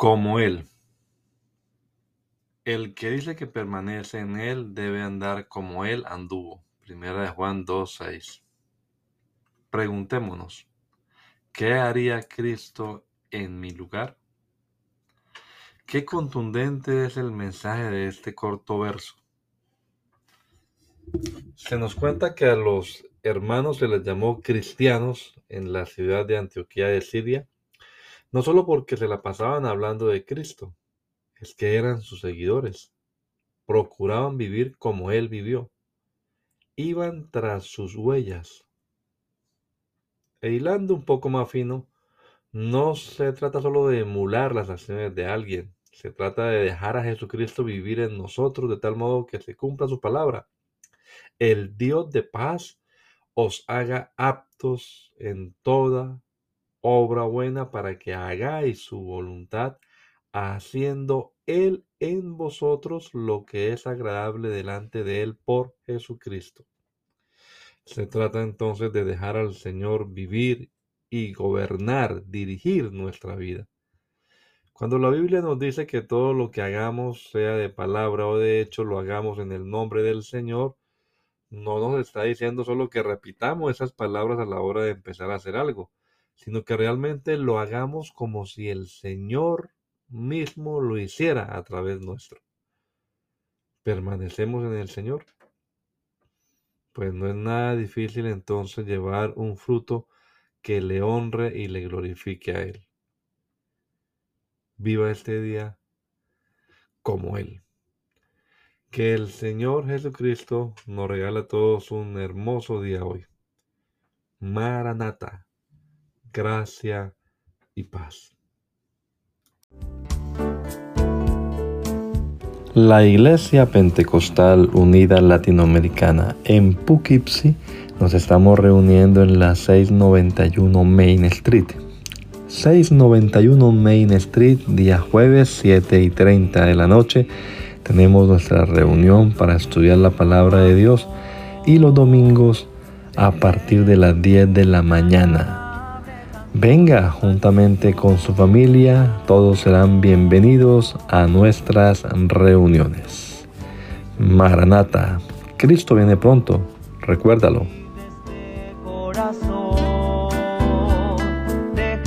Como Él. El que dice que permanece en Él debe andar como Él anduvo. Primera de Juan 2.6. Preguntémonos, ¿qué haría Cristo en mi lugar? Qué contundente es el mensaje de este corto verso. Se nos cuenta que a los hermanos se les llamó cristianos en la ciudad de Antioquía de Siria no solo porque se la pasaban hablando de Cristo, es que eran sus seguidores. Procuraban vivir como Él vivió. Iban tras sus huellas. E hilando un poco más fino, no se trata solo de emular las acciones de alguien, se trata de dejar a Jesucristo vivir en nosotros de tal modo que se cumpla su palabra. El Dios de paz os haga aptos en toda obra buena para que hagáis su voluntad, haciendo Él en vosotros lo que es agradable delante de Él por Jesucristo. Se trata entonces de dejar al Señor vivir y gobernar, dirigir nuestra vida. Cuando la Biblia nos dice que todo lo que hagamos, sea de palabra o de hecho, lo hagamos en el nombre del Señor, no nos está diciendo solo que repitamos esas palabras a la hora de empezar a hacer algo, sino que realmente lo hagamos como si el Señor mismo lo hiciera a través nuestro. ¿Permanecemos en el Señor? Pues no es nada difícil entonces llevar un fruto que le honre y le glorifique a Él. Viva este día como Él. Que el Señor Jesucristo nos regala a todos un hermoso día hoy. Maranata gracia y paz. La Iglesia Pentecostal Unida Latinoamericana en Poughkeepsie nos estamos reuniendo en la 691 Main Street. 691 Main Street, día jueves 7 y 30 de la noche. Tenemos nuestra reunión para estudiar la palabra de Dios y los domingos a partir de las 10 de la mañana Venga juntamente con su familia, todos serán bienvenidos a nuestras reuniones. Maranata, Cristo viene pronto, recuérdalo.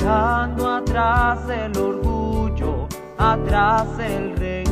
Atrás el orgullo, atrás el rey.